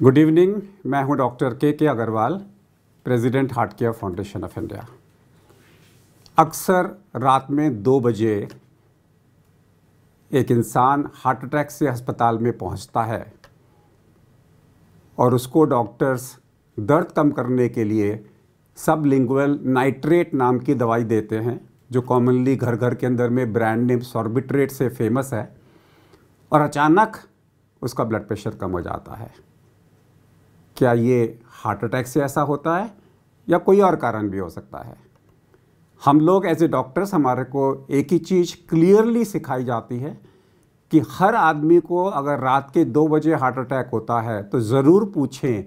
Good evening मैं हूँ doctor K K Aggarwal, president heart care foundation of India. अक्सर रात में दो बजे एक इंसान हार्ट अटैक से अस्पताल में पहुँचता है और उसको डॉक्टर्स दर्द कम करने के लिए सब लिंगुअल नाइट्रेट नाम की दवाई देते हैं, जो कॉमनली घर घर के अंदर में ब्रांड नेम सॉर्बिट्रेट से फ़ेमस है और अचानक उसका ब्लड प्रेशर कम हो जाता है। क्या ये हार्ट अटैक से ऐसा होता है या कोई और कारण भी हो सकता है? हम लोग एज ए डॉक्टर्स हमारे को एक ही चीज़ क्लियरली सिखाई जाती है कि हर आदमी को अगर रात के दो बजे हार्ट अटैक होता है तो ज़रूर पूछें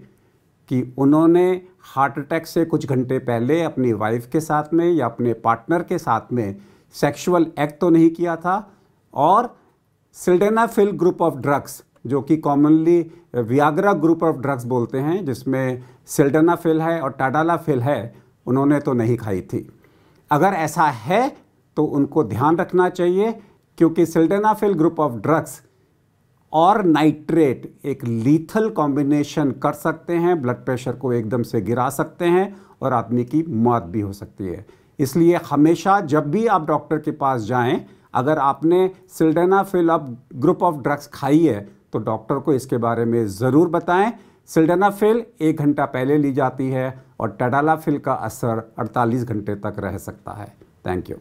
कि उन्होंने हार्ट अटैक से कुछ घंटे पहले अपनी वाइफ के साथ में या अपने पार्टनर के साथ में सेक्सुअल एक्ट तो नहीं किया था? और सिल्डेनाफिल ग्रुप ऑफ़ ड्रग्स जो कि commonly Viagra group of drugs बोलते हैं, जिसमें सिल्डनाफिल है और टाडालाफिल है, उन्होंने तो नहीं खाई थी। अगर ऐसा है तो उनको ध्यान रखना चाहिए, क्योंकि सिल्डेनाफिल ग्रुप ऑफ़ ड्रग्स और नाइट्रेट एक लीथल कॉम्बिनेशन कर सकते हैं ब्लड प्रेशर को एकदम से गिरा सकते हैं और आदमी की मौत भी हो सकती है। इसलिए हमेशा जब भी आप डॉक्टर के पास जाएँ, अगर आपने सिल्डेनाफिल अब ग्रुप ऑफ़ ड्रग्स खाई है तो डॉक्टर को इसके बारे में ज़रूर बताएँ। सिल्डेनाफिल एक घंटा पहले ली जाती है और टडालाफिल का असर 48 घंटे तक रह सकता है। Thank you.